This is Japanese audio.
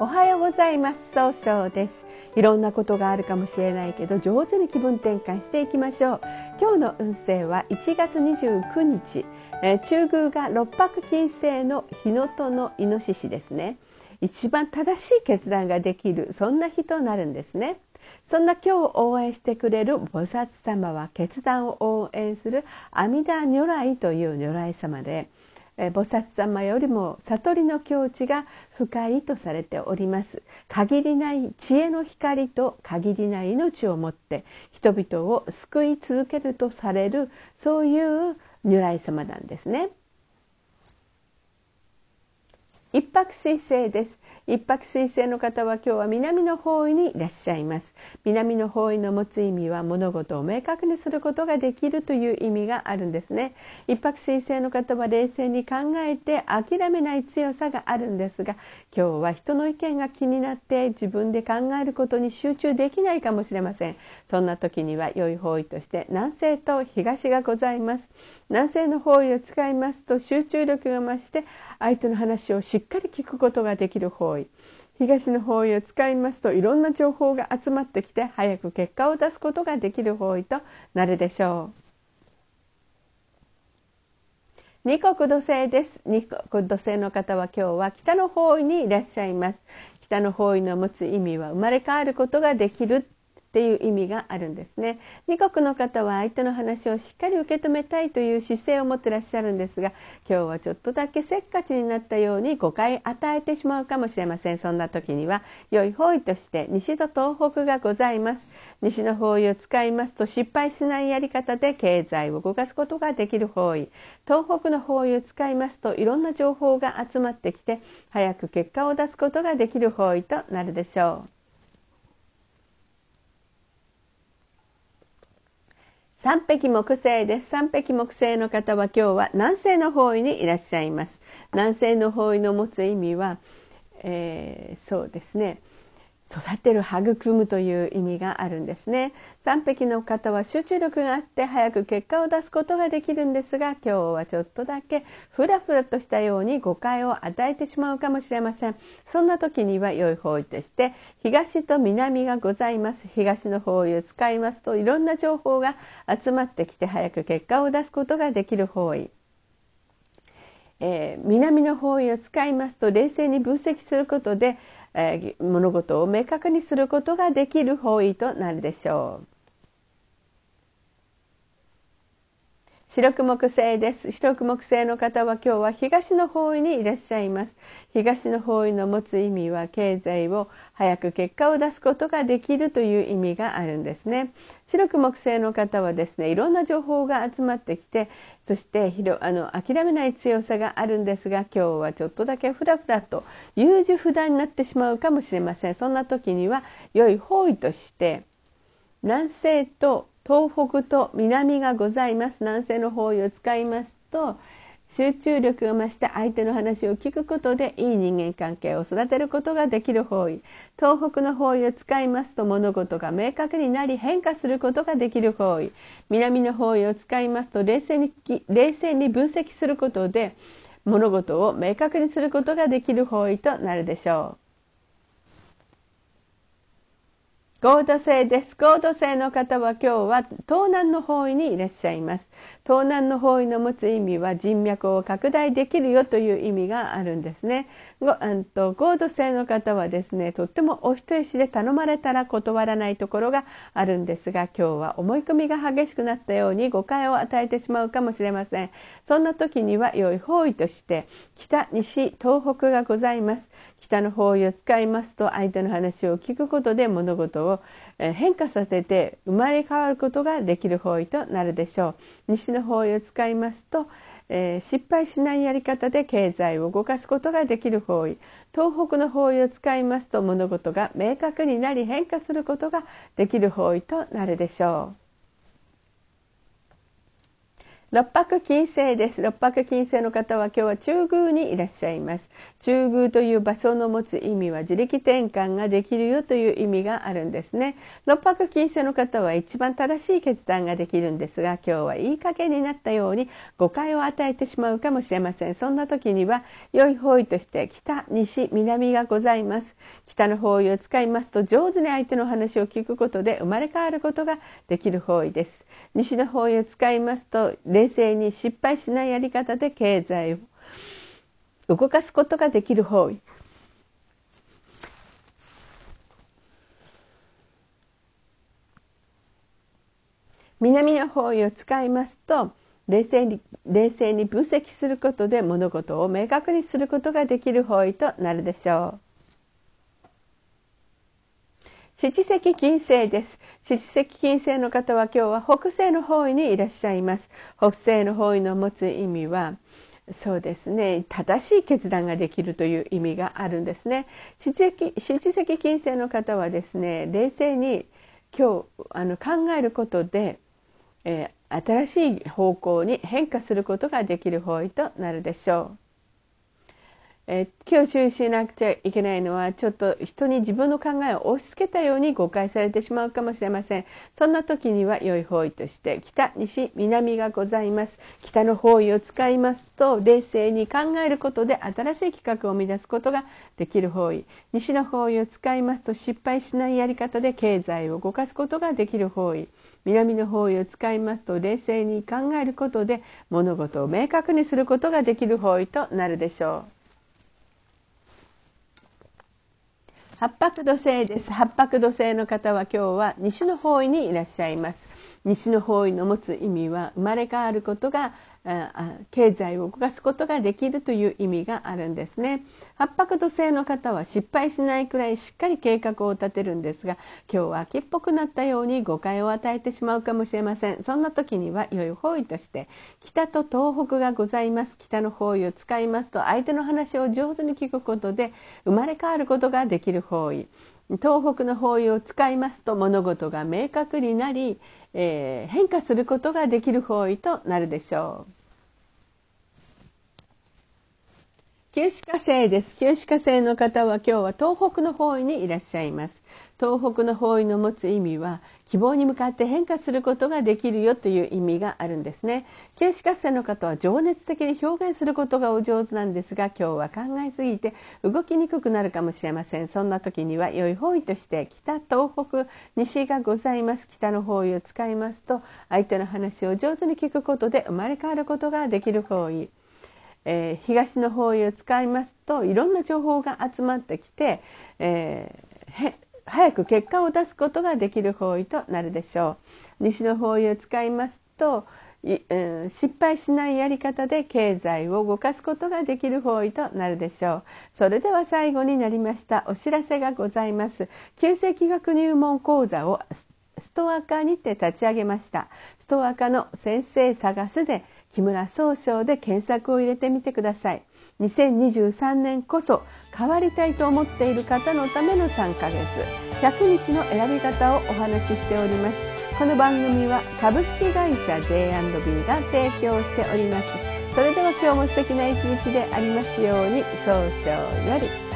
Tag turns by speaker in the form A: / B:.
A: おはようございます。総称です。いろんなことがあるかもしれないけど上手に気分転換していきましょう。今日の運勢は1月29日、えー、中宮が六白金星の日のとのイノシシですね。一番正しい決断ができるそんな日となるんですね。そんな今日応援してくれる菩薩様は決断を応援する阿弥陀如来という如来様で菩薩様よりも悟りの境地が深いとされております。限りない知恵の光と限りない命をもって人々を救い続けるとされるそういう如来様なんですね。一泊水星です。一泊水星の方は今日は南の方位にいらっしゃいます。南の方位の持つ意味は物事を明確にすることができるという意味があるんですね。一泊水星の方は冷静に考えて諦めない強さがあるんですが今日は人の意見が気になって自分で考えることに集中できないかもしれません。そんな時には良い方位として南西と東がございます。南西の方位を使いますと集中力が増して相手の話をしっかり聞くことができる方位。東の方位を使いますといろんな情報が集まってきて早く結果を出すことができる方位となるでしょう。二国土星です。二国土星の方は今日は北の方位にいらっしゃいます。北の方位の持つ意味は生まれ変わることができる。っていう意味があるんですね。二国の方は相手の話をしっかり受け止めたいという姿勢を持ってらっしゃるんですが今日はちょっとだけせっかちになったように誤解与えてしまうかもしれません。そんな時には良い方位として西と東北がございます。西の方位を使いますと失敗しないやり方で経済を動かすことができる方位。東北の方位を使いますといろんな情報が集まってきて早く結果を出すことができる方位となるでしょう。三匹木星です。三匹木星の方は今日は南西の方位にいらっしゃいます。南西の方位の持つ意味は、えー、そうですね。育てる育むという意味があるんですね3匹の方は集中力があって早く結果を出すことができるんですが今日はちょっとだけふらふらとしたように誤解を与えてしまうかもしれませんそんな時には良い方位として東と南がございます東の方位を使いますといろんな情報が集まってきて早く結果を出すことができる方位えー、南の方位を使いますと冷静に分析することでえー、物事を明確にすることができる方位となるでしょう。白く木星です。白く木星の方は今日は東の方位にいらっしゃいます。東の方位の持つ意味は経済を早く結果を出すことができるという意味があるんですね。白く木星の方はですねいろんな情報が集まってきてそしてあの諦めない強さがあるんですが今日はちょっとだけふらふらと優柔不断になってしまうかもしれません。そんな時には良い方位として南西と東北と南がございます。南西の方位を使いますと集中力が増して相手の話を聞くことでいい人間関係を育てることができる方位。東北の方位を使いますと物事が明確になり変化することができる方位。南の方位を使いますと冷静に冷静に分析することで物事を明確にすることができる方位となるでしょう。合土星です。合土星の方は今日は東南の方位にいらっしゃいます。東南の方位の持つ意味は人脈を拡大できるよという意味があるんですね。ごうんと合土星の方はですね、とってもお人よしで頼まれたら断らないところがあるんですが、今日は思い込みが激しくなったように誤解を与えてしまうかもしれません。そんな時には良い方位として北、西、東北がございます。北の方位を使いますと相手の話を聞くことで物事を変化させて生まれ変わることができる方位となるでしょう。西の方位を使いますと、えー、失敗しないやり方で経済を動かすことができる方位。東北の方位を使いますと物事が明確になり変化することができる方位となるでしょう。六白金星です。六白金星の方は今日は中宮にいらっしゃいます。中宮という場所の持つ意味は自力転換ができるよという意味があるんですね。六白金星の方は一番正しい決断ができるんですが今日はいい加減になったように誤解を与えてしまうかもしれません。そんな時には良い方位として北西南がございます。北の方位を使いますと上手に相手の話を聞くことで生まれ変わることができる方位です。西の方位を使いますと冷静に失敗しないやり方で経済を動かすことができる方位南の方位を使いますと冷静に冷静に分析することで物事を明確にすることができる方位となるでしょう。七石金星です。七石金星の方は今日は北西の方位にいらっしゃいます。北西の方位の持つ意味は、そうですね正しい決断ができるという意味があるんですね七石七石金星の方はですね冷静に今日あの考えることで、えー、新しい方向に変化することができる方位となるでしょう。えー、今日注意しなくちゃいけないのはちょっと人に自分の考えを押し付けたように誤解されてしまうかもしれません。そんな時には良い方位として北西南がございます。北の方位を使いますと冷静に考えることで新しい企画を生み出すことができる方位。西の方位を使いますと失敗しないやり方で経済を動かすことができる方位。南の方位を使いますと冷静に考えることで物事を明確にすることができる方位となるでしょう。八白土星です。八白土星の方は今日は西の方位にいらっしゃいます。西の方位の持つ意味は生まれ変わることが経済を動かすことができるという意味があるんですね。八白土星の方は失敗しないくらいしっかり計画を立てるんですが今日は秋っぽくなったように誤解を与えてしまうかもしれません。そんな時には良い方位として北と東北がございます。北の方位を使いますと相手の話を上手に聞くことで生まれ変わることができる方位。東北の方位を使いますと物事が明確になり、えー、変化することができる方位となるでしょう。九死火星です。九死火星の方は今日は東北の方位にいらっしゃいます。東北の方位の持つ意味は希望に向かって変化することができるよという意味があるんですね。九死火星の方は情熱的に表現することがお上手なんですが今日は考えすぎて動きにくくなるかもしれません。そんな時には良い方位として北、東北、西がございます。北の方位を使いますと相手の話を上手に聞くことで生まれ変わることができる方位。えー、東の方位を使いますといろんな情報が集まってきて、えー、早く結果を出すことができる方位となるでしょう。西の方位を使いますと失敗しないやり方で経済を動かすことができる方位となるでしょう。それでは最後になりましたお知らせがございます。旧世紀学入門講座をストア化にて立ち上げました。ストア化の先生探すで木村総称で検索を入れてみてください。2023年こそ変わりたいと思っている方のための3ヶ月。100日の選び方をお話ししております。この番組は株式会社 J&B が提供しております。それでは今日も素敵な一日でありますように総称より。